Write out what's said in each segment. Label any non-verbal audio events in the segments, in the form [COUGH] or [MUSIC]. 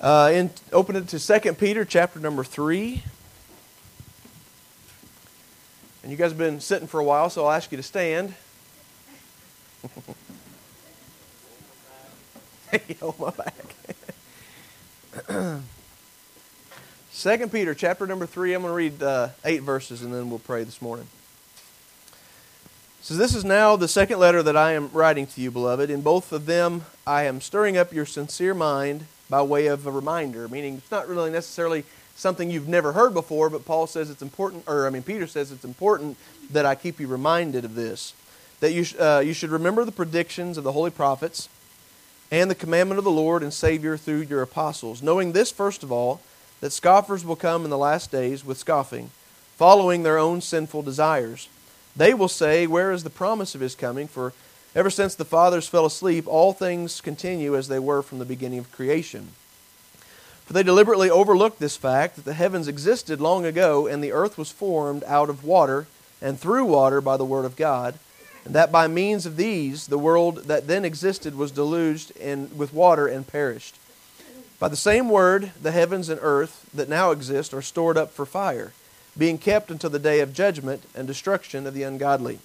Uh, in, open it to 2 Peter chapter number 3. And you guys have been sitting for a while, so I'll ask you to stand. [LAUGHS] hey, hold my back. [CLEARS THROAT] Second Peter chapter number 3. I'm going to read uh, eight verses and then we'll pray this morning. Says, This is now the second letter that I am writing to you, beloved. In both of them I am stirring up your sincere mind by way of a reminder, meaning it's not really necessarily something you've never heard before, but Paul says it's important, or I mean, Peter says it's important that I keep you reminded of this. That you, uh, you should remember the predictions of the holy prophets and the commandment of the Lord and Savior through your apostles, knowing this, first of all, that scoffers will come in the last days with scoffing, following their own sinful desires. They will say, Where is the promise of his coming? For ever since the fathers fell asleep, all things continue as they were from the beginning of creation. For they deliberately overlooked this fact that the heavens existed long ago, and the earth was formed out of water and through water by the word of God, and that by means of these the world that then existed was deluged in, with water and perished. By the same word, the heavens and earth that now exist are stored up for fire, being kept until the day of judgment and destruction of the ungodly.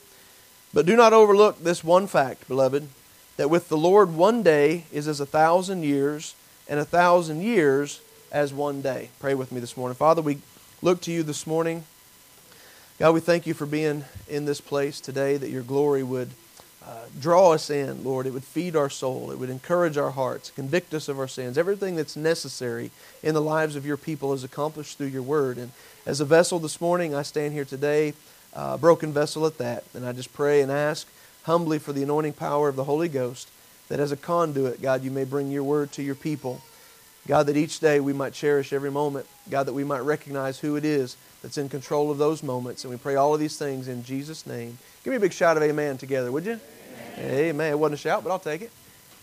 But do not overlook this one fact, beloved, that with the Lord one day is as a thousand years and a thousand years as one day. Pray with me this morning. Father, we look to you this morning. God, we thank you for being in this place today, that your glory would uh, draw us in, Lord. It would feed our soul, it would encourage our hearts, convict us of our sins. Everything that's necessary in the lives of your people is accomplished through your word. And as a vessel this morning, I stand here today, uh, broken vessel at that, and I just pray and ask humbly for the anointing power of the Holy Ghost that as a conduit, God, you may bring your word to your people. God, that each day we might cherish every moment. God, that we might recognize who it is that's in control of those moments. And we pray all of these things in Jesus' name. Give me a big shout of amen together, would you? Amen. amen. It wasn't a shout, but I'll take it.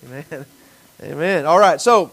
Amen. [LAUGHS] Amen. All right, so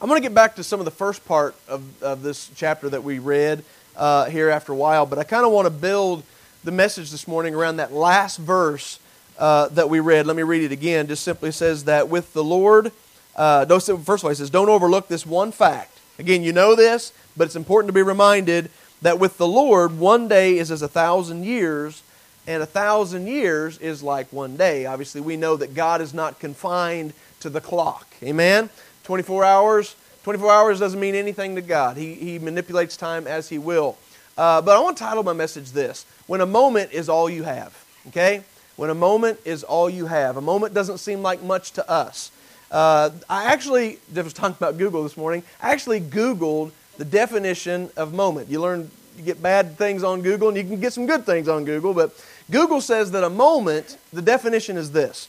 I'm going to get back to some of the first part of, of this chapter that we read uh, here after a while, but I kind of want to build the message this morning around that last verse uh, that we read. Let me read it again. Just simply says that with the Lord, uh, first of all, he says, don't overlook this one fact. Again, you know this, but it's important to be reminded that with the Lord, one day is as a thousand years, and a thousand years is like one day. Obviously, we know that God is not confined to the clock. Amen? 24 hours. 24 hours doesn't mean anything to God. He, he manipulates time as He will. Uh, but I want to title my message this When a moment is all you have. Okay? when a moment is all you have. A moment doesn't seem like much to us. Uh, I actually, [LAUGHS] I was talking about Google this morning, I actually Googled the definition of moment. You learn, you get bad things on Google and you can get some good things on Google, but Google says that a moment, the definition is this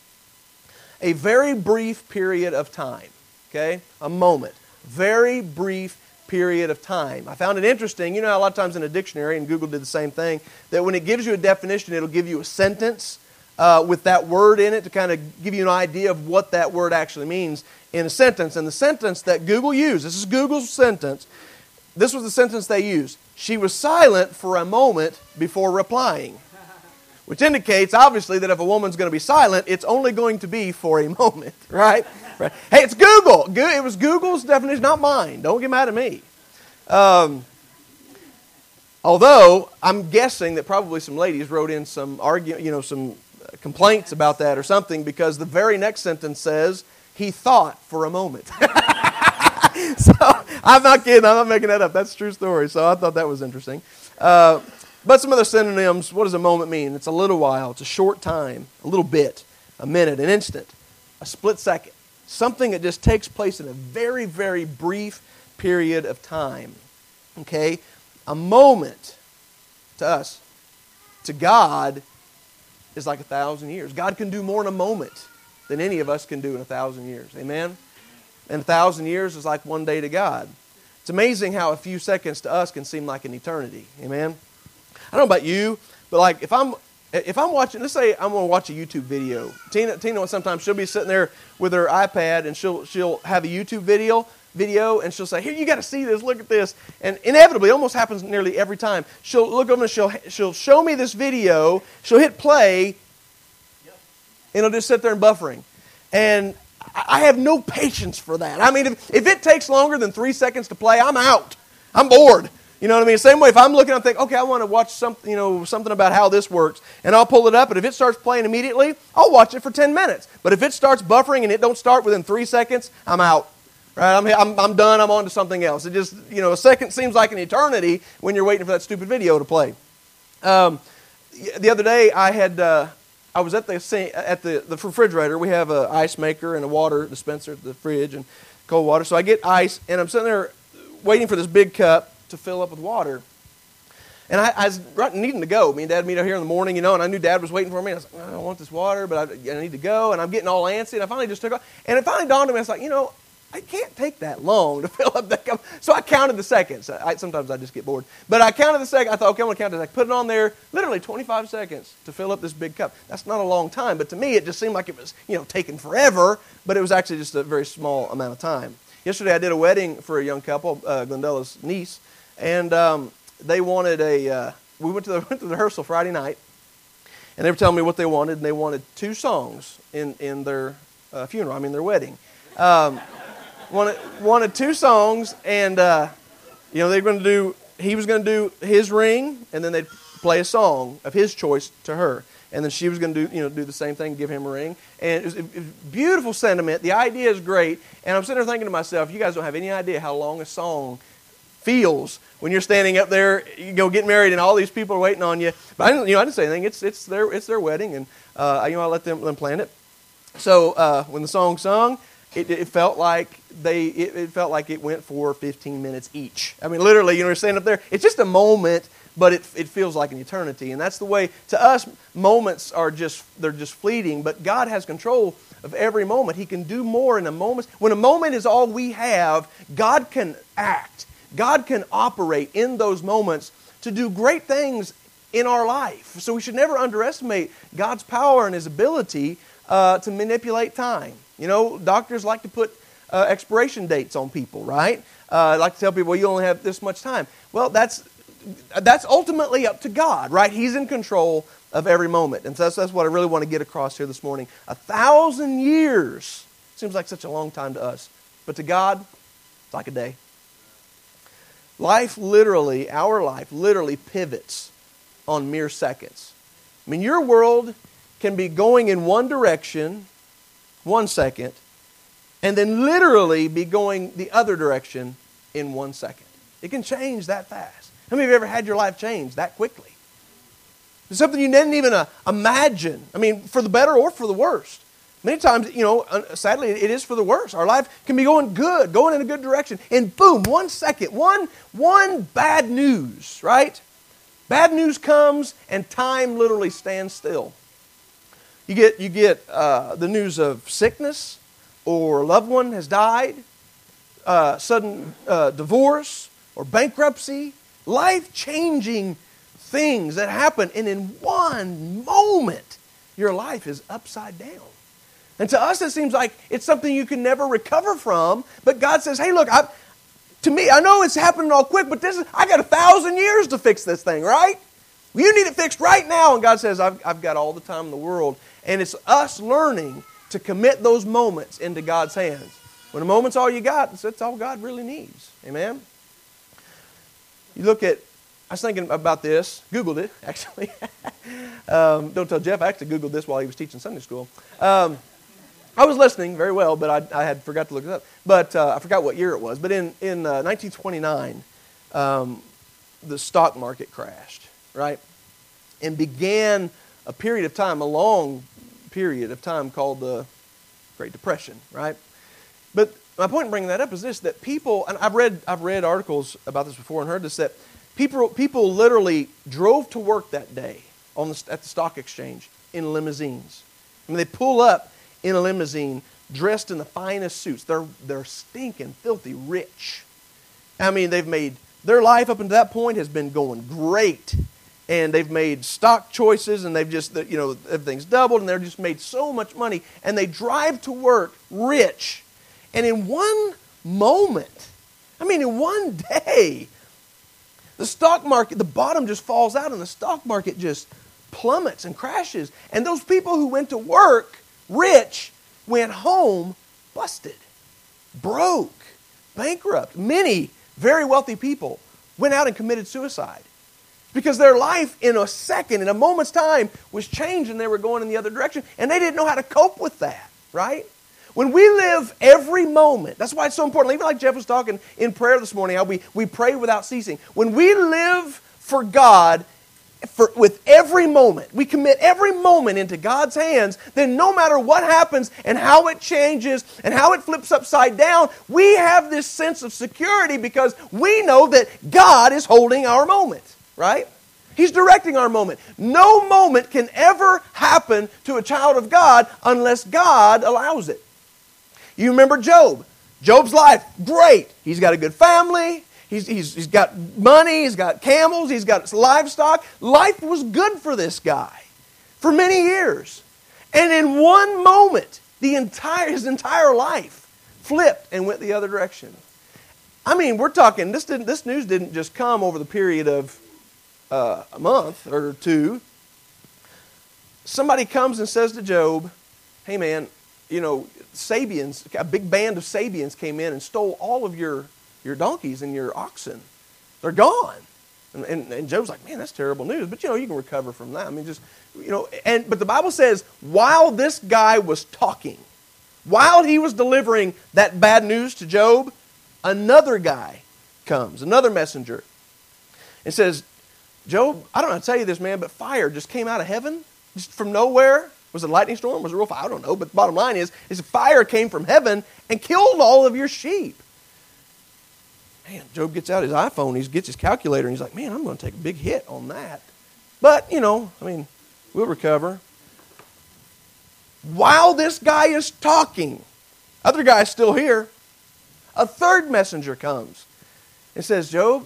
a very brief period of time. Okay? A moment. Very brief period of time. I found it interesting. You know, a lot of times in a dictionary, and Google did the same thing, that when it gives you a definition, it'll give you a sentence uh, with that word in it to kind of give you an idea of what that word actually means in a sentence. And the sentence that Google used, this is Google's sentence, this was the sentence they used. She was silent for a moment before replying. Which indicates, obviously, that if a woman's going to be silent, it's only going to be for a [LAUGHS] moment, right? right. Hey, it's Google. It was Google's definition, not mine. Don't get mad at me. Um, although I'm guessing that probably some ladies wrote in some you know, some complaints about that or something because the very next sentence says, he thought for a moment. [LAUGHS] so I'm not kidding. I'm not making that up. That's a true story. So I thought that was interesting. Uh, but some other synonyms. What does a moment mean? It's a little while. It's a short time. A little bit. A minute. An instant. A split second. Something that just takes place in a very, very brief period of time. Okay? A moment to us, to God, is like a thousand years. God can do more in a moment than any of us can do in a thousand years. Amen? And a thousand years is like one day to God. It's amazing how a few seconds to us can seem like an eternity. Amen? I don't know about you, but like if I'm if I'm watching, let's say I'm going to watch a YouTube video. Tina, Tina, sometimes she'll be sitting there with her iPad and she'll she'll have a YouTube video video and she'll say, "Here, you got to see this. Look at this." And inevitably, almost happens nearly every time. She'll look over and she'll she'll show me this video. She'll hit play, and it'll just sit there and buffering. And I have no patience for that. I mean, if, if it takes longer than three seconds to play, I'm out. I'm bored. You know what I mean? Same way, if I'm looking, I'm thinking, okay, I want to watch something, you know, something about how this works, and I'll pull it up, and if it starts playing immediately, I'll watch it for 10 minutes. But if it starts buffering and it don't start within three seconds, I'm out. Right? I'm, I'm, I'm done. I'm on to something else. It just, you know, a second seems like an eternity when you're waiting for that stupid video to play. Um, the other day, I had, uh, I was at the at the, the refrigerator. We have an ice maker and a water dispenser at the fridge and cold water. So I get ice, and I'm sitting there waiting for this big cup to fill up with water. And I, I was needing to go. Me and Dad meet out here in the morning, you know, and I knew Dad was waiting for me. I was like, I don't want this water, but I, I need to go. And I'm getting all antsy. And I finally just took off. And it finally dawned on me, I was like, you know, I can't take that long to [LAUGHS] fill up that cup. So I counted the seconds. I, sometimes I just get bored. But I counted the second. I thought, okay, I'm going to count the I Put it on there, literally 25 seconds to fill up this big cup. That's not a long time, but to me, it just seemed like it was, you know, taking forever, but it was actually just a very small amount of time. Yesterday, I did a wedding for a young couple, uh, Glendella's niece, and um, they wanted a. Uh, we went to the [LAUGHS] went to the rehearsal Friday night, and they were telling me what they wanted, and they wanted two songs in in their uh, funeral. I mean, their wedding. Um, [LAUGHS] wanted wanted two songs, and uh, you know they were going to do. He was going to do his ring, and then they'd play a song of his choice to her and then she was going to do you know do the same thing, give him a ring, and it was, it was beautiful sentiment. The idea is great, and I'm sitting there thinking to myself, you guys don't have any idea how long a song feels when you're standing up there, you go get married, and all these people are waiting on you. But I didn't, you know, I didn't say anything. It's it's their it's their wedding, and uh, you know I let them, them plan it. So uh, when the song sung, it, it, felt like they it, it, felt like it went for 15 minutes each. I mean, literally, you know, you're standing up there. It's just a moment but it, it feels like an eternity. And that's the way, to us, moments are just, they're just fleeting, but God has control of every moment. He can do more in a moment. When a moment is all we have, God can act. God can operate in those moments to do great things in our life. So we should never underestimate God's power and His ability uh, to manipulate time. You know, doctors like to put uh, expiration dates on people, right? Uh, like to tell people, well, you only have this much time. Well, that's that's ultimately up to God, right? He's in control of every moment. And so that's, that's what I really want to get across here this morning. A thousand years seems like such a long time to us, but to God, it's like a day. Life literally, our life literally pivots on mere seconds. I mean, your world can be going in one direction, one second, and then literally be going the other direction in one second. It can change that fast. How many of you ever had your life change that quickly? It's something you didn't even uh, imagine. I mean, for the better or for the worst. Many times, you know, sadly, it is for the worse. Our life can be going good, going in a good direction, and boom, one second, one, one bad news, right? Bad news comes, and time literally stands still. You get, you get uh, the news of sickness, or a loved one has died, uh, sudden uh, divorce, or bankruptcy, life changing things that happen, and in one moment, your life is upside down. And to us, it seems like it's something you can never recover from. But God says, hey, look, I, to me, I know it's happening all quick, but this is, I got a thousand years to fix this thing, right? You need it fixed right now. And God says, I've, I've got all the time in the world. And it's us learning to commit those moments into God's hands. When a moment's all you got, that's all God really needs. Amen? You look at, I was thinking about this, Googled it, [LAUGHS] actually. um, don't tell Jeff, I actually Googled this while he was teaching Sunday school. Um, I was listening very well, but I, I, had forgot to look it up. But uh, I forgot what year it was. But in, in uh, 1929, um, the stock market crashed, right? And began a period of time, a long period of time called the Great Depression, right? But my point in bringing that up is this that people, and I've read, I've read articles about this before and heard this, that people, people literally drove to work that day on the, at the stock exchange in limousines. I mean, they pull up in a limousine dressed in the finest suits. They're, they're stinking, filthy rich. I mean, they've made their life up until that point has been going great. And they've made stock choices and they've just, you know, everything's doubled and they've just made so much money. And they drive to work rich and in one moment, I mean, in one [LAUGHS] day, the stock market, the bottom just falls out and the stock market just plummets and crashes. And those people who went to work rich went home busted, broke, bankrupt. Many very wealthy people went out and committed suicide because their life in a second, in a moment's time, was changed and they were going in the other direction and they didn't know how to cope with that, right? When we live every moment, that's why it's so important. Even like Jeff was talking in prayer this morning, how we, we pray without ceasing. When we live for God for, with every moment, we commit every moment into God's hands, then no matter what happens and how it changes and how it flips upside down, we have this sense of security because we know that God is holding our moment, right? He's directing our moment. No moment can ever happen to a child of God unless God allows it. You remember Job. Job's life, great. He's got a good family. He's, he's, he's got money. He's got camels. He's got livestock. Life was good for this guy for many years. And in one moment, the entire, his entire life flipped and went the other direction. I mean, we're talking, this, didn't, this news didn't just come over the period of uh, a month or two. Somebody comes and says to Job, Hey man, you know, Sabeans, a big band of Sabeans came in and stole all of your, your donkeys and your oxen. They're gone. And, and, and Job's like, man, that's terrible news. But you know, you can recover from that. I mean, just, you know, and, but the Bible says, while this guy was talking, while he was delivering that bad news to Job, another guy comes, another messenger, and says, Job, I don't know how to tell you this, man, but fire just came out of heaven, just from nowhere, was it a lightning storm? Was it real fire? I don't know. But the bottom line is, is fire came from heaven and killed all of your sheep. Man, Job gets out his iPhone, he gets his calculator, and he's like, man, I'm going to take a big hit on that. But, you know, I mean, we'll recover. While this guy is talking, other guy's still here, a third messenger comes and says, Job,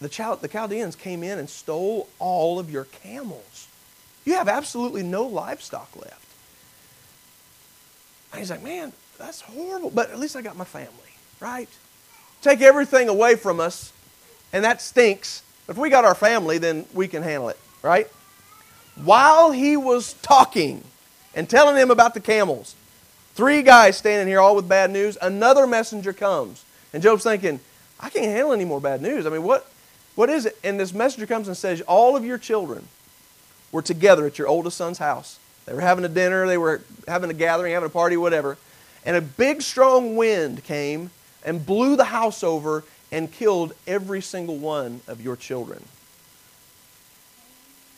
the, Chaldeans came in and stole all of your camels. You have absolutely no livestock left. And he's like, man, that's horrible. But at least I got my family, right? Take everything away from us, and that stinks. If we got our family, then we can handle it, right? While he was talking and telling him about the camels, three guys standing here all with bad news, another messenger comes. And Job's thinking, I can't handle any more bad news. I mean, what, what is it? And this messenger comes and says, All of your children were together at your oldest son's house. They were having a dinner, they were having a gathering, having a party, whatever. And a big, strong wind came and blew the house over and killed every single one of your children.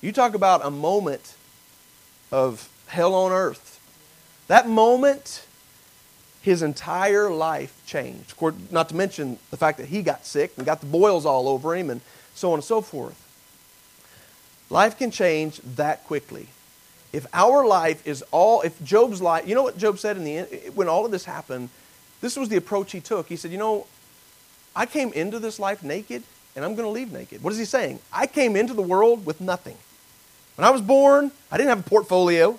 You talk about a moment of hell on earth. That moment, his entire life changed. Course, not to mention the fact that he got sick and got the boils all over him and so on and so forth. Life can change that quickly. If our life is all, if Job's life, you know what Job said in the end, when all of this happened, this was the approach he took. He said, You know, I came into this life naked and I'm going to leave naked. What is he saying? I came into the world with nothing. When I was born, I didn't have a portfolio.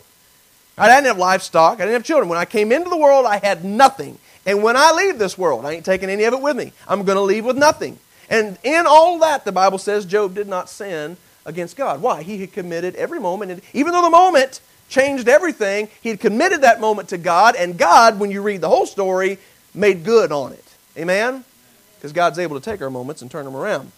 I didn't have livestock. I didn't have children. When I came into the world, I had nothing. And when I leave this world, I ain't taking any of it with me. I'm going to leave with nothing. And in all that, the Bible says Job did not sin against God. Why? He had committed every moment, and even though the moment changed everything, he had committed that moment to God, and God, when you read the whole story, made good on it. Amen? Because God's able to take our moments and turn them around.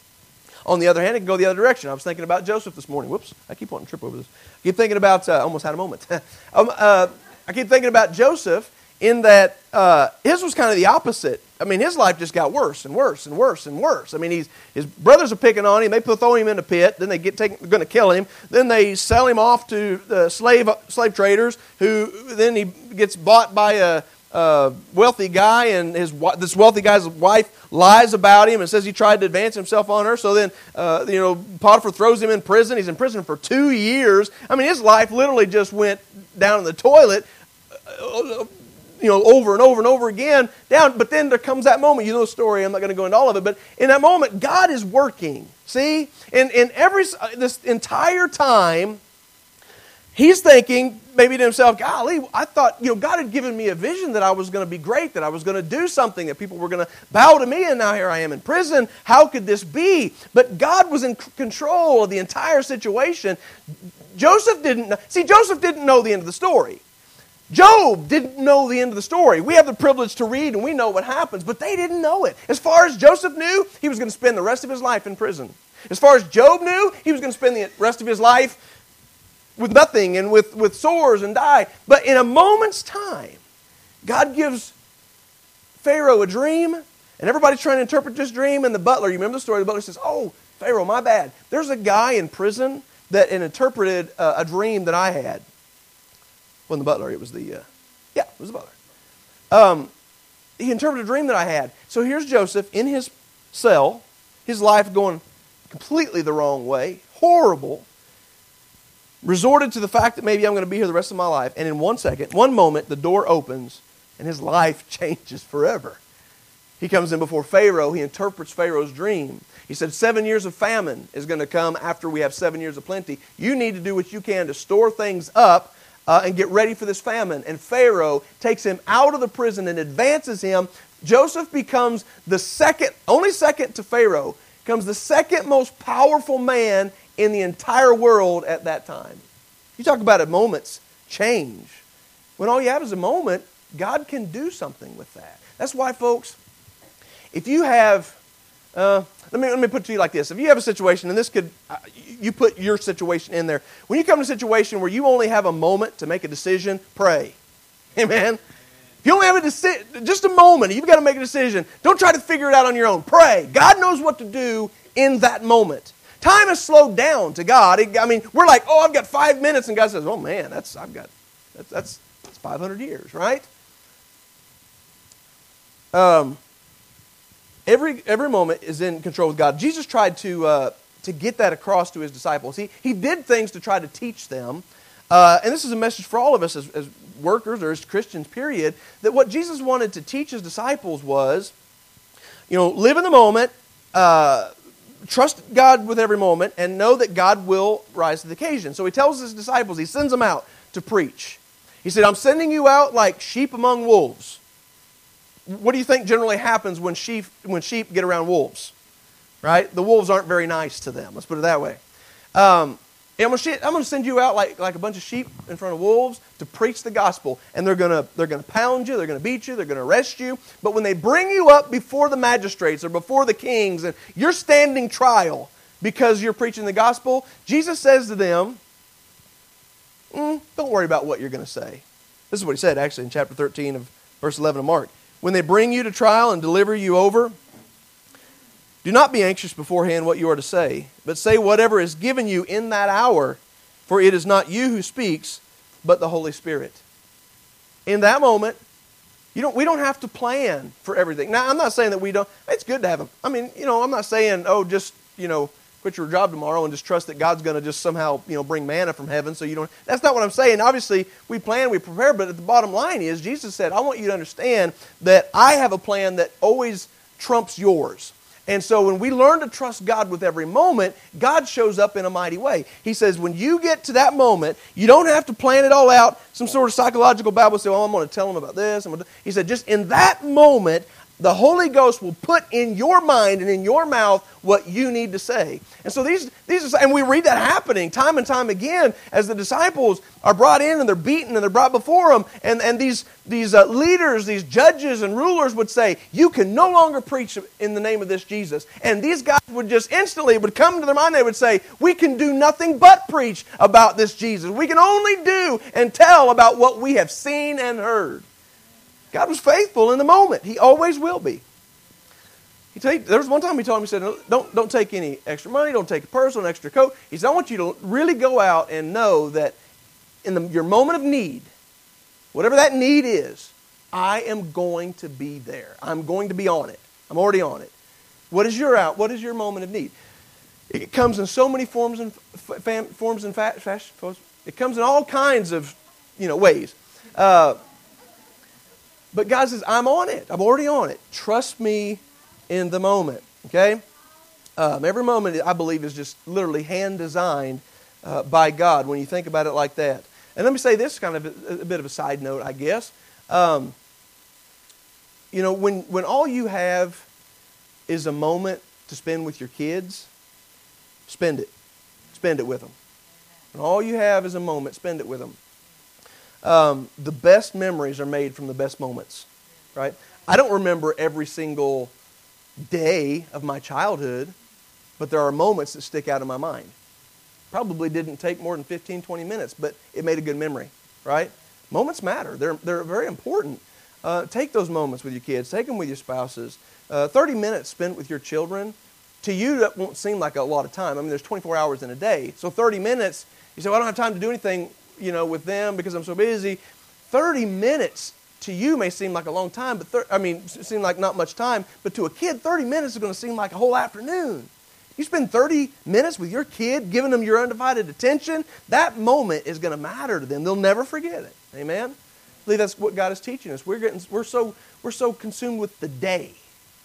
On the other hand, it can go the other direction. I was thinking about Joseph this morning. Whoops, I keep wanting to trip over this. I keep thinking about, uh, almost had a moment. [LAUGHS] um, uh, I keep thinking about Joseph in that uh, his was kind of the opposite. I mean, his life just got worse and worse and worse and worse. I mean, he's, his brothers are picking on him. They throw him in a pit. Then they get going to kill him. Then they sell him off to the slave slave traders. Who then he gets bought by a, a wealthy guy, and his this wealthy guy's wife lies about him and says he tried to advance himself on her. So then, uh, you know, Potiphar throws him in prison. He's in prison for two years. I mean, his life literally just went down in the toilet you know, over and over and over again down. But then there comes that moment. You know the story. I'm not going to go into all of it. But in that moment, God is working. See? In, in every, uh, this entire time, he's thinking maybe to himself, golly, I thought, you know, God had given me a vision that I was going to be great, that I was going to do something, that people were going to bow to me, and now here I am in prison. How could this be? But God was in control of the entire situation. Joseph didn't, see, Joseph didn't know the end of the story. Job didn't know the end of the story. We have the privilege to read and we know what happens, but they didn't know it. As far as Joseph knew, he was going to spend the rest of his life in prison. As far as Job knew, he was going to spend the rest of his life with nothing and with, with sores and die. But in a moment's time, God gives Pharaoh a dream, and everybody's trying to interpret this dream. And the butler, you remember the story? The butler says, Oh, Pharaoh, my bad. There's a guy in prison that interpreted uh, a dream that I had. When the butler, it was the, uh, yeah, it was the butler. Um, he interpreted a dream that I had. So here's Joseph in his cell, his life going completely the wrong way, horrible. Resorted to the fact that maybe I'm going to be here the rest of my life. And in one second, one moment, the door opens and his life [LAUGHS] changes forever. He comes in before Pharaoh. He interprets Pharaoh's dream. He said, Seven years of famine is going to come after we have seven years of plenty. You need to do what you can to store things up uh, and get ready for this famine. And Pharaoh takes him out of the prison and advances him. Joseph becomes the second, only second to Pharaoh, comes the second most powerful man in the entire world at that time. You talk about a moment's change. When all you have is a moment, God can do something with that. That's why, folks, if you have, uh, let, me, let me put it to you like this. If you have a situation, and this could, uh, you put your situation in there. When you come to a situation where you only have a moment to make a decision, pray. [LAUGHS] Amen. If you only have a deci- just a moment, you've got to make a decision. Don't try to figure it out on your own. Pray. God knows what to do in that moment. Time has slowed down to God. It, I mean, we're like, oh, I've got five minutes, and God says, oh man, that's I've got that's that's, that's 500 years, right? Um, every every moment is in control with God. Jesus tried to uh, to get that across to his disciples. He, he did things to try to teach them. Uh, and this is a message for all of us as, as workers or as Christians, period, that what Jesus wanted to teach his disciples was, you know, live in the moment, uh, trust God with every moment, and know that God will rise to the occasion. So he tells his disciples, he sends them out to preach. He said, I'm sending you out like sheep among wolves. What do you think generally happens when sheep, when sheep get around wolves? right? The wolves aren't very nice to them. Let's put it that way. Um, I'm going to send you out like, like a bunch of sheep in front of wolves to preach the gospel. And they're going to they're to pound you, they're going to beat you, they're going to arrest you. But when they bring you up before the magistrates or before the kings, and you're standing trial because you're preaching the gospel, Jesus says to them, mm, Don't worry about what you're going to say. This is what he said actually in chapter 13 of verse 11 of Mark. When they bring you to trial and deliver you over, do not be anxious beforehand what you are to say, but say whatever is given you in that hour, for it is not you who speaks, but the Holy Spirit. In that moment, you don't, we don't have to plan for everything. Now, I'm not saying that we don't. It's good to have them. I mean, you know, I'm not saying, oh, just, you know, quit your job tomorrow and just trust that God's going to just somehow, you know, bring manna from heaven so you don't. That's not what I'm saying. Obviously, we plan, we prepare, but the bottom line is Jesus said, I want you to understand that I have a plan that always trumps yours. And so when we learn to trust God with every moment, God shows up in a mighty way. He says, when you get to that moment, you don't have to plan it all out, some sort of psychological Bible say, oh, I'm going to tell him about this. He said, just in that moment, the Holy Ghost will put in your mind and in your mouth what you need to say. And so these, these are, and we read that happening time and time again as the disciples are brought in and they're beaten and they're brought before them. And, and these, these uh, leaders, these judges and rulers would say, You can no longer preach in the name of this Jesus. And these guys would just instantly, would come to their mind, they would say, We can do nothing but preach about this Jesus. We can only do and tell about what we have seen and heard. God was faithful in the moment. He always will be. He told, there was one time he told him, he said, don't, don't take any extra money, don't take a purse, an extra coat. He said, I want you to really go out and know that in the, your moment of need, whatever that need is, I am going to be there. I'm going to be on it. I'm already on it. What is your out? What is your moment of need? It comes in so many forms and fam, forms and fa- fashion. It comes in all kinds of you know ways. Uh, but God says, I'm on it. I'm already on it. Trust me in the moment. Okay? Um, every moment, I believe, is just literally hand designed uh, by God when you think about it like that. And let me say this kind of a, a bit of a side note, I guess. Um, you know, when, when all you have is a moment to spend with your kids, spend it. Spend it with them. When all you have is a moment, spend it with them. Um, the best memories are made from the best moments, right? I don't remember every single day of my childhood, but there are moments that stick out in my mind. Probably didn't take more than 15, 20 minutes, but it made a good memory, right? Moments matter, they're, they're very important. Uh, take those moments with your kids, take them with your spouses. Uh, 30 minutes spent with your children, to you, that won't seem like a lot of time. I mean, there's 24 hours in a day. So 30 minutes, you say, well, I don't have time to do anything you know, with them because I'm so busy. 30 minutes to you may seem like a long time, but thir- I mean, seem like not much time, but to a kid, 30 minutes is going to seem like a whole afternoon. You spend 30 minutes with your kid, giving them your undivided attention, that moment is going to matter to them. They'll never forget it. Amen? I believe that's what God is teaching us. We're, getting, we're, so, we're so consumed with the day,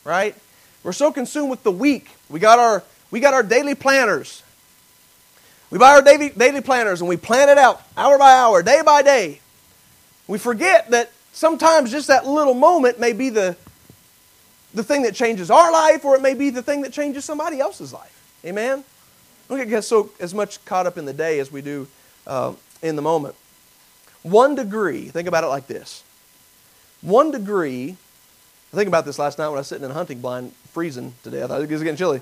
right? We're so consumed with the week. We got our, we got our daily planners. We buy our daily, daily planners and we plan it out hour by hour, day by day. We forget that sometimes just that little moment may be the, the thing that changes our life or it may be the thing that changes somebody else's life. Amen? We don't get so as much caught up in the day as we do uh, in the moment. One degree, think about it like this. One degree, I think about this last night when I was sitting in a hunting blind, freezing to death. I was getting chilly.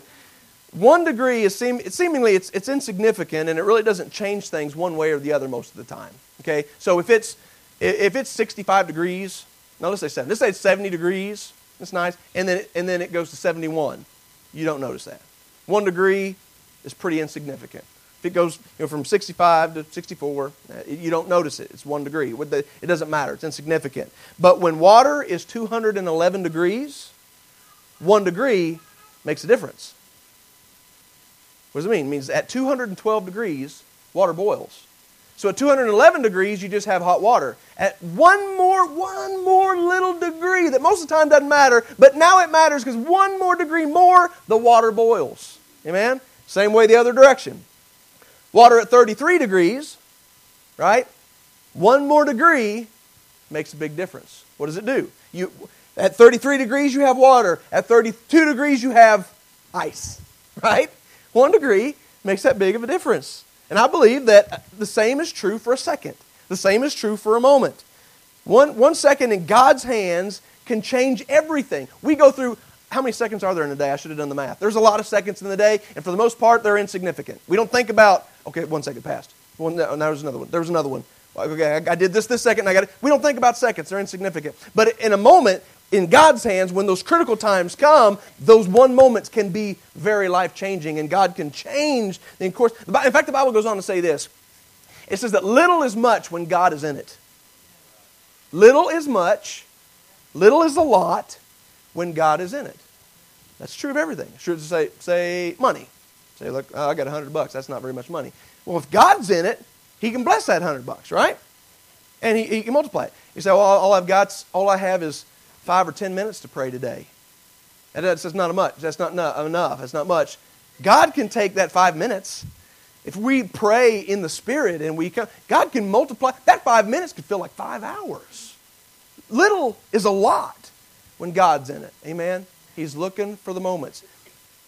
One degree is seem, seemingly it's, it's insignificant and it really doesn't change things one way or the other most of the time. Okay, so if it's if it's 65 degrees, no, let's say 7. Let's say it's 70 degrees. That's nice, and then and then it goes to 71. You don't notice that. One degree is pretty insignificant. If it goes you know, from 65 to 64, uh, you don't notice it. It's one degree. It doesn't matter. It's insignificant. But when water is 211 degrees, one degree makes a difference. What does it mean? It means at 212 degrees, water boils. So at 211 degrees, you just have hot water. At one more, one more little degree that most of the time doesn't matter, but now it matters because one more degree more, the water boils. Amen? Same way the other direction. Water at 33 degrees, right? One more degree makes a big difference. What does it do? You, at 33 degrees, you have water. At 32 degrees, you have ice, [LAUGHS] right? One degree makes that big of a difference. And I believe that the same is true for a second. The same is true for a moment. One, one second in God's hands can change everything. We go through, how many seconds are there in a day? I should have done the math. There's a lot of seconds in the day, and for the most part, they're insignificant. We don't think about, okay, one second passed. One, no, there's another one. There was another one. Okay, I, I did this this second, I got it. We don't think about seconds, they're insignificant. But in a moment, in God's hands, when those critical times come, those one moments can be very life changing, and God can change the course. In fact, the Bible goes on to say this it says that little is much when God is in it. Little is much, little is a lot when God is in it. That's true of everything. It's true to say, say money. Say, look, oh, I got a hundred bucks. That's not very much money. Well, if God's in it, He can bless that hundred bucks, right? And he, he can multiply it. You say, well, all I've got, all I have is five or ten minutes to pray today. That's not much. That's not enough. That's not much. God can take that five minutes. If we pray in the Spirit and we come, God can multiply. That five minutes could feel like five hours. Little is a lot when God's in it. Amen? He's looking for the moments.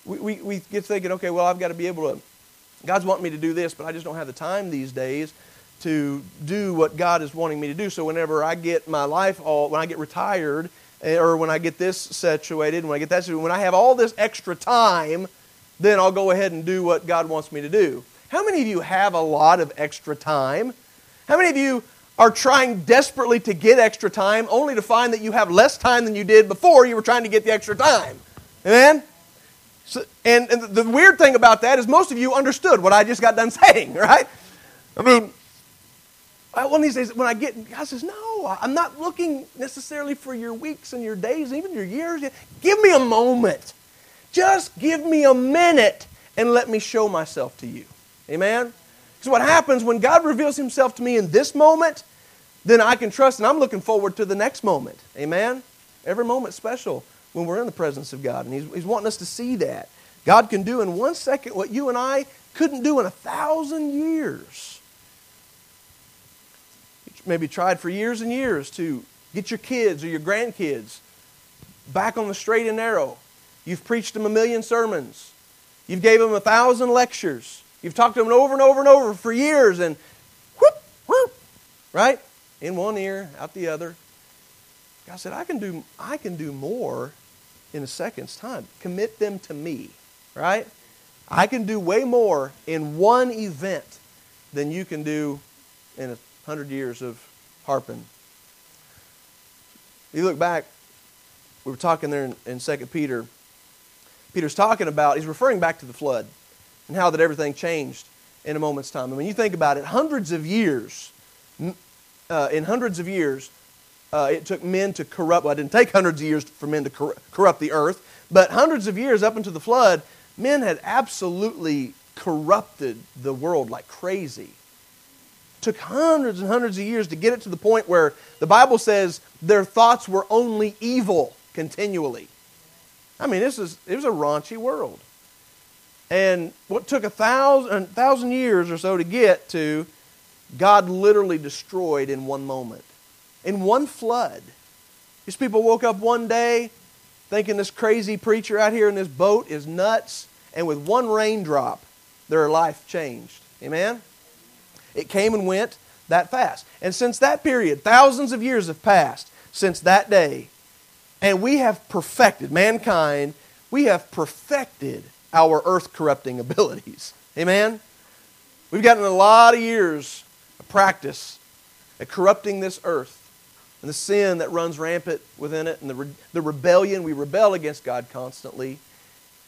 We, we, we get thinking, okay, well, I've got to be able to, God's wanting me to do this, but I just don't have the time these days to do what God is wanting me to do. So whenever I get my life all, when I get retired Eh, or when I get this situated, when I get that situated, when I have all this extra time, then I'll go ahead and do what God wants me to do. How many of you have a lot of extra time? How many of you are trying desperately to get extra time only to find that you have less time than you did before you were trying to get the extra time? Amen? So, and, and the weird thing about that is most of you understood what I just got done [LAUGHS] saying, right? I mean, one of these days, when I get, God says, No, I'm not looking necessarily for your weeks and your days, even your years. Give me a moment. Just give me a minute and let me show myself to you. Amen? So, what happens when God reveals himself to me in this moment, then I can trust and I'm looking forward to the next moment. Amen? Every moment special when we're in the presence of God. And he's, he's wanting us to see that. God can do in one second what you and I couldn't do in a thousand years maybe tried for years and years to get your kids or your grandkids back on the straight and narrow. You've preached them a million sermons. You've gave them a thousand lectures. You've talked to them over and over and over for years and whoop, whoop, right? in one ear, out the other. God said, I can do, I can do more in a second's time. Commit them to me, right? I can do way more in one event than you can do in a hundred years of harping. You look back, we were talking there in, in 2 Peter. Peter's talking about, he's referring back to the flood and how that everything changed in a moment's time. I mean, you think about it, hundreds of years, uh, in hundreds of years, uh, it took men to corrupt, well, it didn't take hundreds of years for men to cor- corrupt the earth, but hundreds of years up into the flood, men had absolutely corrupted the world like crazy. Took hundreds and hundreds of years to get it to the point where the Bible says their thoughts were only evil continually. I mean, this is, it was a raunchy world. And what took a thousand, a thousand years or so to get to, God literally destroyed in one moment, in one flood. These people woke up one day thinking this crazy preacher out here in this boat is nuts, and with one raindrop, their life changed. Amen? It came and went that fast. And since that period, thousands of years have passed since that day, and we have perfected, mankind, we have perfected our earth corrupting abilities. [LAUGHS] Amen? We've gotten a lot of years of practice at corrupting this earth and the sin that runs rampant within it and the, re- the rebellion. We rebel against God constantly.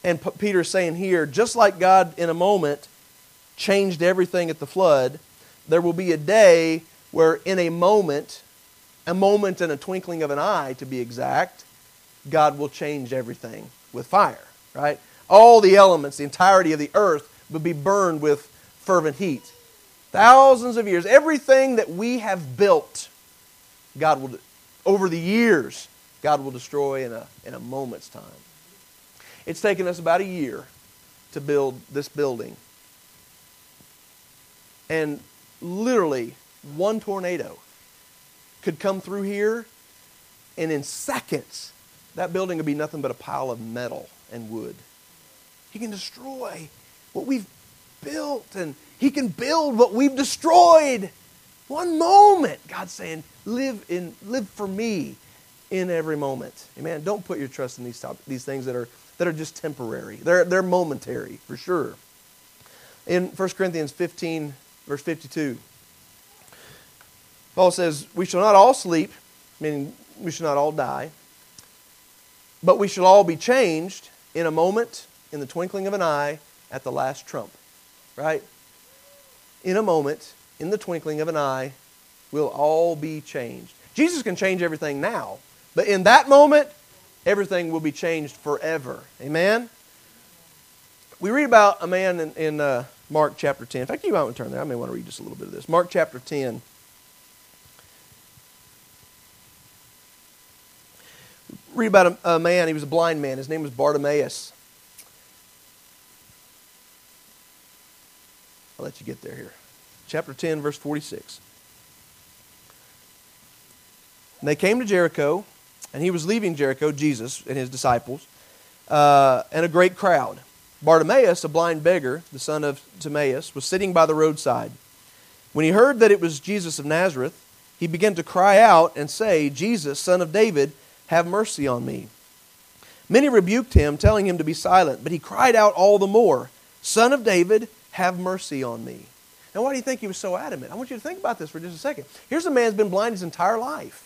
And P- Peter is saying here, just like God in a moment changed everything at the flood, there will be a day where in a moment, a moment and a twinkling of an eye to be exact, God will change everything with fire, right? all the elements, the entirety of the earth, would be burned with fervent heat. Thousands of years, everything that we have built, God will, over the years, God will destroy in a, in a moment's time. It's taken us about a year to build this building. And literally, one tornado could come through here, and in seconds, that building would be nothing but a pile of metal and wood. He can destroy what we've built, and He can build what we've destroyed. One moment, God's saying, live in live for me in every moment. Amen. Don't put your trust in these top, these things that are that are just temporary. They're they're momentary for sure. In 1 Corinthians 15, verse 52, Paul says, We shall not all sleep, meaning we shall not all die, but we shall all be changed in a moment, in the twinkling of an eye at the last trump. Right? In a moment, in the twinkling of an eye, we'll all be changed. Jesus can change everything now, but in that moment, everything will be changed forever. Amen? We read about a man in, in uh, Mark chapter 10. In fact, you might want to turn there. I may want to read just a little bit of this. Mark chapter 10. Read about a, a man, he was a blind man. His name was Bartimaeus. I'll let you get there here. Chapter 10, verse 46. And they came to Jericho, and he was leaving Jericho, Jesus and his disciples, uh, and a great crowd. Bartimaeus, a blind beggar, the son of Timaeus, was sitting by the roadside. When he heard that it was Jesus of Nazareth, he began to cry out and say, Jesus, son of David, have mercy on me. Many rebuked him, telling him to be silent, but he cried out all the more, Son of David, have mercy on me. Now, why do you think he was so adamant? I want you to think about this for just a second. Here's a man who's been blind his entire life.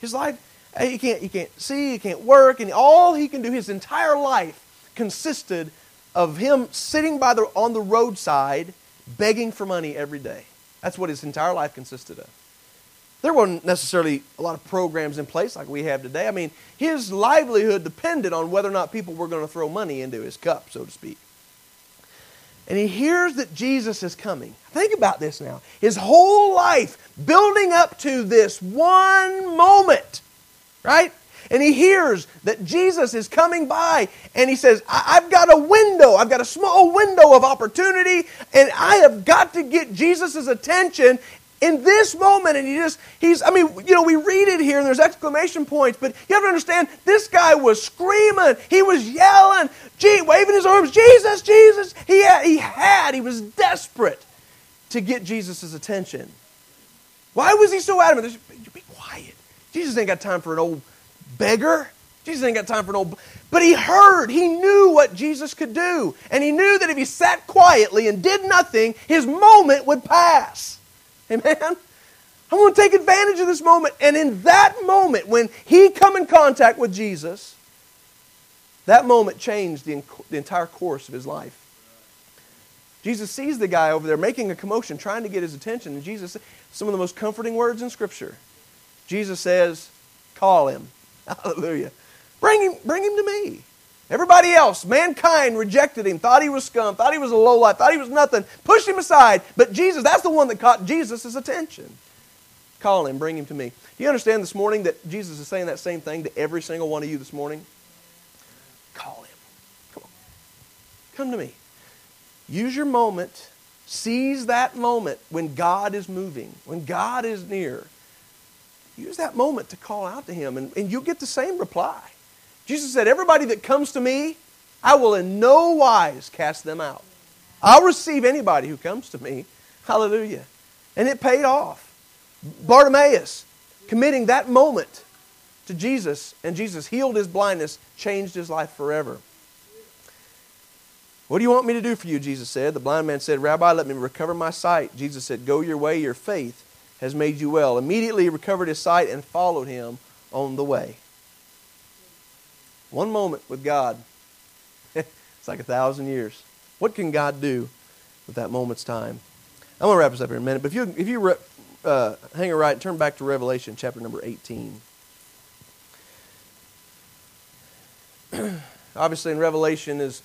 His life, eh, he can't, he can't see, he can't work, and all he can do, his entire life consisted of him sitting by the, on the roadside begging for money every day. That's what his entire life consisted of. There weren't necessarily a lot of programs in place like we have today. I mean, his livelihood depended on whether or not people were going to throw money into his cup, so to speak and he hears that Jesus is coming. Think about this now. His whole life building up to this one moment, right? And he hears that Jesus is coming by, and he says, I've got a window, I've got a small window of opportunity, and I have got to get Jesus' attention in this moment, and he just, he's, I mean, you know, we read it here and there's exclamation points, but you have to understand this guy was screaming, he was yelling, gee, waving his arms, Jesus, Jesus. He had, he had, he was desperate to get Jesus' attention. Why was he so adamant? Be quiet. Jesus ain't got time for an old beggar. Jesus ain't got time for no. But he heard, he knew what Jesus could do. And he knew that if he sat quietly and did nothing, his moment would pass. Amen? I want to take advantage of this moment. And in that moment, when he come in contact with Jesus, that moment changed the, the entire course of his life. Jesus sees the guy over there making a commotion, trying to get his attention. And Jesus, some of the most comforting words in Scripture. Jesus says, Call him. [LAUGHS] Hallelujah. Bring him, bring him to me. Everybody else, mankind rejected him, thought he was scum, thought he was a low life, thought he was nothing, pushed him aside. But Jesus, that's the one that caught Jesus' attention. Call him, bring him to me. Do you understand this morning that Jesus is saying that same thing to every single one of you this morning? Call him. Come on. Come to me. Use your moment. Seize that moment when God is moving, when God is near. Use that moment to call out to him, and, and you'll get the same reply. Jesus said, Everybody that comes to me, I will in no wise cast them out. I'll receive anybody who comes to me. Hallelujah. And it paid off. Bartimaeus committing that moment to Jesus, and Jesus healed his blindness, changed his life forever. What do you want me to do for you? Jesus said. The blind man said, Rabbi, let me recover my sight. Jesus said, Go your way, your faith has made you well. Immediately he recovered his sight and followed him on the way. One moment with God, [LAUGHS] it's like a thousand years. What can God do with that moment's time? I'm going to wrap this up here in a minute, but if you, if you re, uh, hang a right, turn back to Revelation chapter number 18. [CLEARS THROAT] Obviously, in Revelation, is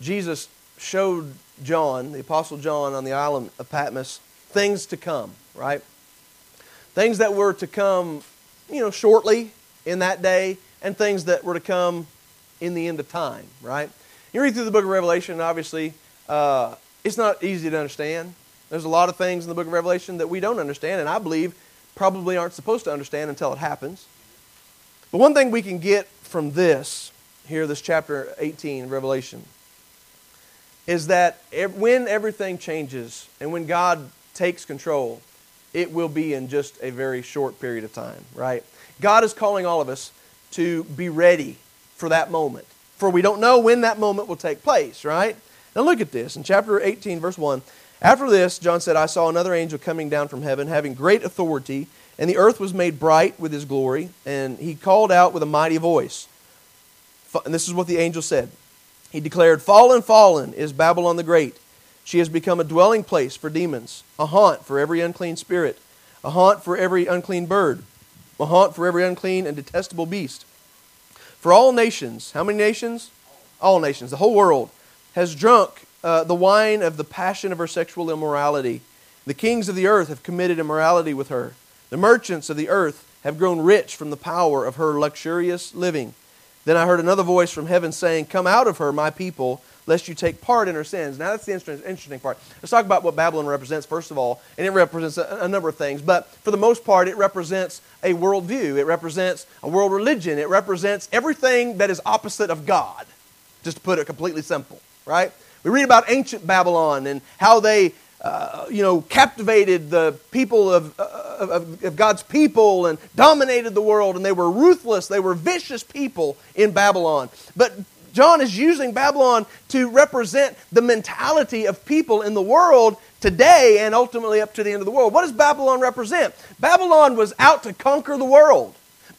Jesus showed John, the Apostle John, on the island of Patmos, things to come, right? Things that were to come, you know, shortly in that day, and things that were to come in the end of time, right? You read through the book of Revelation, obviously, uh, it's not easy to understand. There's a lot of things in the book of Revelation that we don't understand, and I believe probably aren't supposed to understand until it happens. But one thing we can get from this, here, this chapter 18, Revelation, is that when everything changes and when God takes control, it will be in just a very short period of time, right? God is calling all of us to be ready for that moment. For we don't know when that moment will take place, right? Now look at this. In chapter 18, verse 1, after this, John said, I saw another angel coming down from heaven, having great authority, and the earth was made bright with his glory, and he called out with a mighty voice. And this is what the angel said. He declared, Fallen, fallen is Babylon the Great she has become a dwelling place for demons, a haunt for every unclean spirit, a haunt for every unclean bird, a haunt for every unclean and detestable beast. For all nations, how many nations? All nations, the whole world, has drunk uh, the wine of the passion of her sexual immorality. The kings of the earth have committed immorality with her. The merchants of the earth have grown rich from the power of her luxurious living. Then I heard another voice from heaven saying, Come out of her, my people lest you take part in her sins. Now, that's the interesting part. Let's talk about what Babylon represents, first of all. And it represents a, a number of things. But for the most part, it represents a worldview, it represents a world religion, it represents everything that is opposite of God, just to put it completely simple, right? We read about ancient Babylon and how they uh, you know, captivated the people of, uh, of, of, God's people and dominated the world, and they were ruthless, they were vicious people in Babylon. But John is using Babylon to represent the mentality of people in the world today and ultimately up to the end of the world. What does Babylon represent? Babylon was out to conquer the world.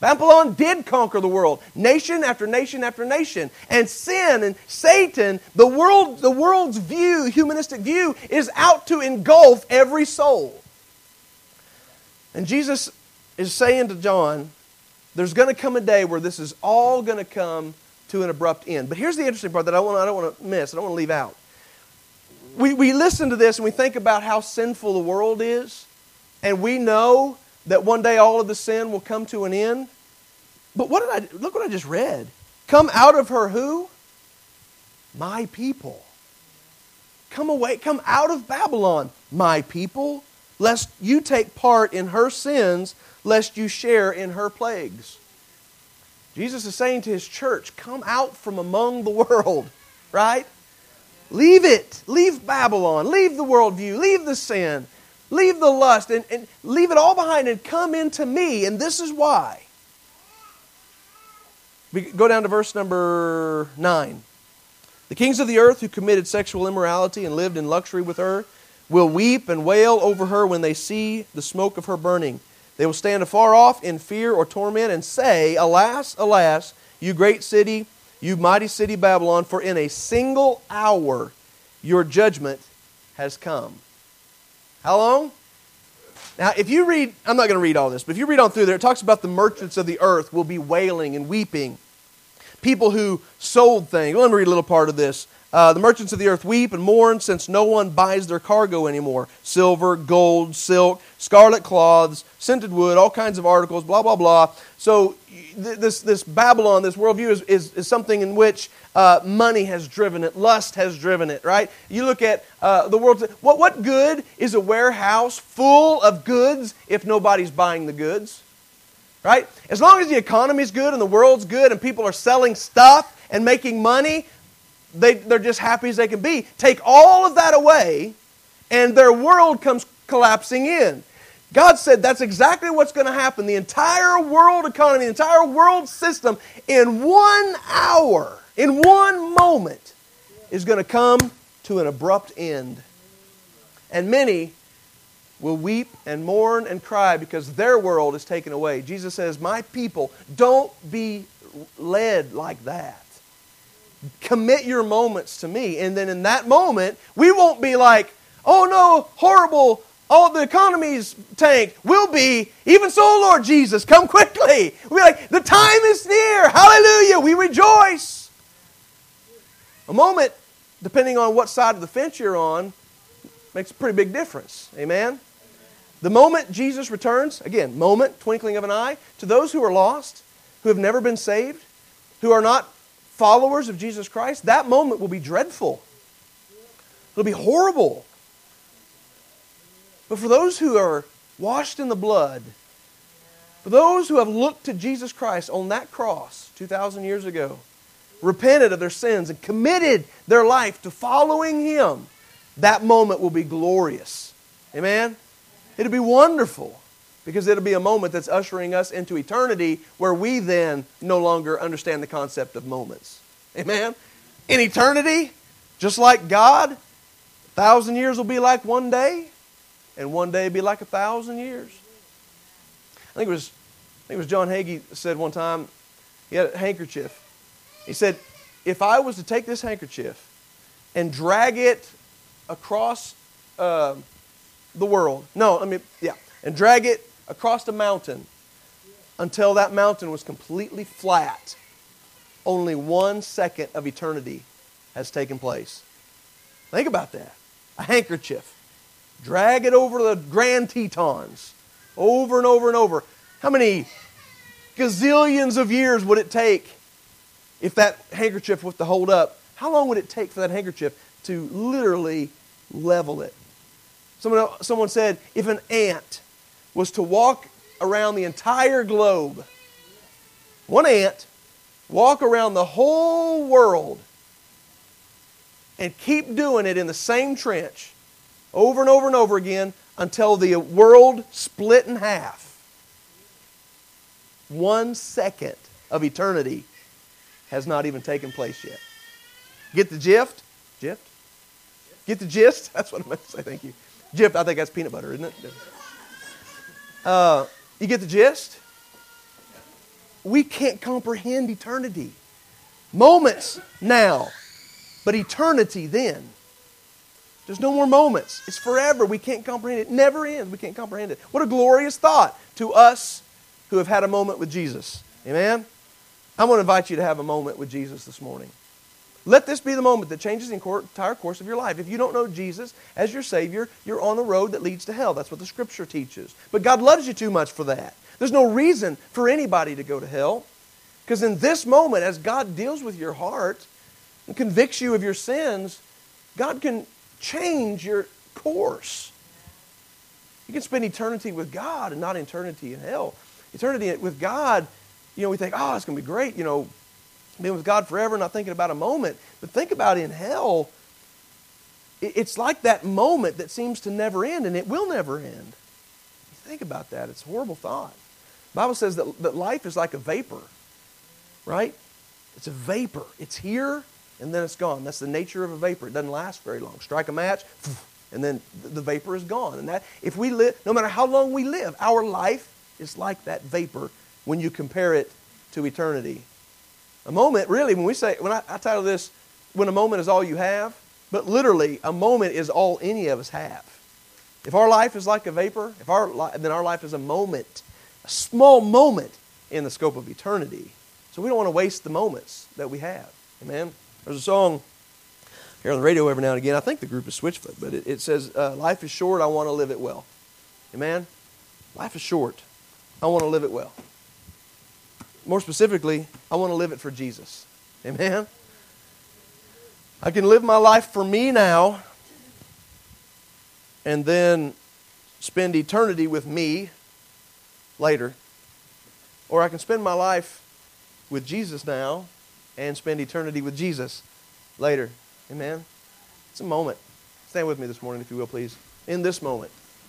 Babylon did conquer the world, nation after nation after nation. And sin and Satan, the world, the world's view, humanistic view, is out to engulf every soul. And Jesus is saying to John, there's going to come a day where this is all going to come to an abrupt end. But here's the interesting part that I, want, I don't want to miss, I don't want to leave out. We, we listen to this and we think about how sinful the world is, and we know that one day all of the sin will come to an end. But what did I look what I just read? Come out of her who? My people. Come away, come out of Babylon, my people, lest you take part in her sins, lest you share in her plagues. Jesus is saying to his church, come out from among the [LAUGHS] world, right? Leave it. Leave Babylon. Leave the worldview. Leave the sin. leave the lust and, and leave it all behind and come into me. And this is why. We go down to verse number 9. The kings of the earth who committed sexual immorality and lived in luxury with her will weep and wail over her when they see the smoke of her burning. They will stand afar off in fear or torment and say, Alas, alas, you great city, you mighty city Babylon, for in a single hour your judgment has come. How long? Now, if you read, I'm not going to read all this, but if you read on through there, it talks about the merchants of the earth will be wailing and weeping. People who sold things. Let me read a little part of this. Uh, the merchants of the earth weep and mourn since no one buys their cargo anymore silver, gold, silk, scarlet cloths, scented wood, all kinds of articles, blah, blah, blah. So, this, this Babylon, this worldview, is, is, is something in which uh, money has driven it, lust has driven it, right? You look at uh, the world, what, what good is a warehouse full of goods if nobody's buying the goods? Right? As long as the economy's good and the world's good and people are selling stuff and making money, they, they're just happy as they can be. Take all of that away, and their world comes collapsing in. God said that's exactly what's going to happen. The entire world economy, the entire world system, in one hour, in one moment, is going to come to an abrupt end. And many will weep and mourn and cry because their world is taken away. Jesus says, My people, don't be led like that commit your moments to me. And then in that moment, we won't be like, oh no, horrible, all the economy's tanked. We'll be, even so, Lord Jesus, come quickly. We'll be like, the time is near. Hallelujah. We rejoice. A moment, depending on what side of the fence you're on, makes a pretty big difference. Amen? The moment Jesus returns, again, moment, twinkling of an eye, to those who are lost, who have never been saved, who are not followers of Jesus Christ, that moment will be dreadful. It'll be horrible. But for those who are washed in the blood, for those who have looked to Jesus Christ on that cross 2,000 years ago, repented of their sins, and committed their life to following Him, that moment will be glorious. Amen? It'll be wonderful because it'll be a moment that's ushering us into eternity where we then no longer understand the concept of moments. Amen? In eternity, just like God, a thousand years will be like one day, and one day will be like a thousand years. I think it was, I think it was John Hagee said one time, he had a handkerchief. He said, if I was to take this handkerchief and drag it across uh, the world, no, I mean, yeah, and drag it across a mountain until that mountain was completely flat. Only one second of eternity has taken place. Think about that. A handkerchief. Drag it over the Grand Tetons over and over and over. How many gazillions of years would it take if that handkerchief was to hold up? How long would it take for that handkerchief to literally level it? Someone, someone said if an ant was to walk around the entire globe. One ant, walk around the whole world and keep doing it in the same trench over and over and over again until the world split in half. One second of eternity has not even taken place yet. Get the gift? Gift? Get the gist? [LAUGHS] That's what I'm meant to say. Thank you. Gift, I think that's peanut butter, isn't it? Uh, you get the gist? We can't comprehend eternity. Moments now, but eternity then. There's no more moments. It's forever. We can't comprehend it. it. Never ends. We can't comprehend it. What a glorious thought to us who have had a moment with Jesus. Amen? I want to invite you to have a moment with Jesus this morning. Let this be the moment that changes the entire course of your life. If you don't know Jesus as your Savior, you're on the road that leads to hell. That's what the Scripture teaches. But God loves you too much for that. There's no reason for anybody to go to hell. Because in this moment, as God deals with your heart and convicts you of your sins, God can change your course. You can spend eternity with God and not eternity in hell. Eternity with God, you know, we think, oh, it's going to be great. You know, being with God forever, not thinking about a moment. But think about in hell, It's like that moment that seems to never end, and it will never end. Think about that. It's a horrible thought. The Bible says that, that life is like a vapor, right? It's a vapor. It's here, and then it's gone. That's the nature of a vapor. It doesn't last very long. Strike a match, [SNIFFS] and then the vapor is gone. And that if we live, no matter how long we live, our life is like that vapor when you compare it to eternity. A moment, really, when we say, when I, I title this, when a moment is all you have, but literally, a moment is all any of us have. If our life is like a vapor, if our li- then our life is a moment, a small moment in the scope of eternity. So we don't want to waste the moments that we have. Amen. There's a song here on the radio every now and again. I think the group is Switchfoot, but it, it says, uh, "Life is short. I want to live it well." Amen. Life is short. I want to live it well. More specifically, I want to live it for Jesus. Amen. I can live my life for me now and then spend eternity with me later. Or I can spend my life with Jesus now and spend eternity with Jesus later. Amen? It's a moment. Stand with me this morning, if you will, please. In this moment,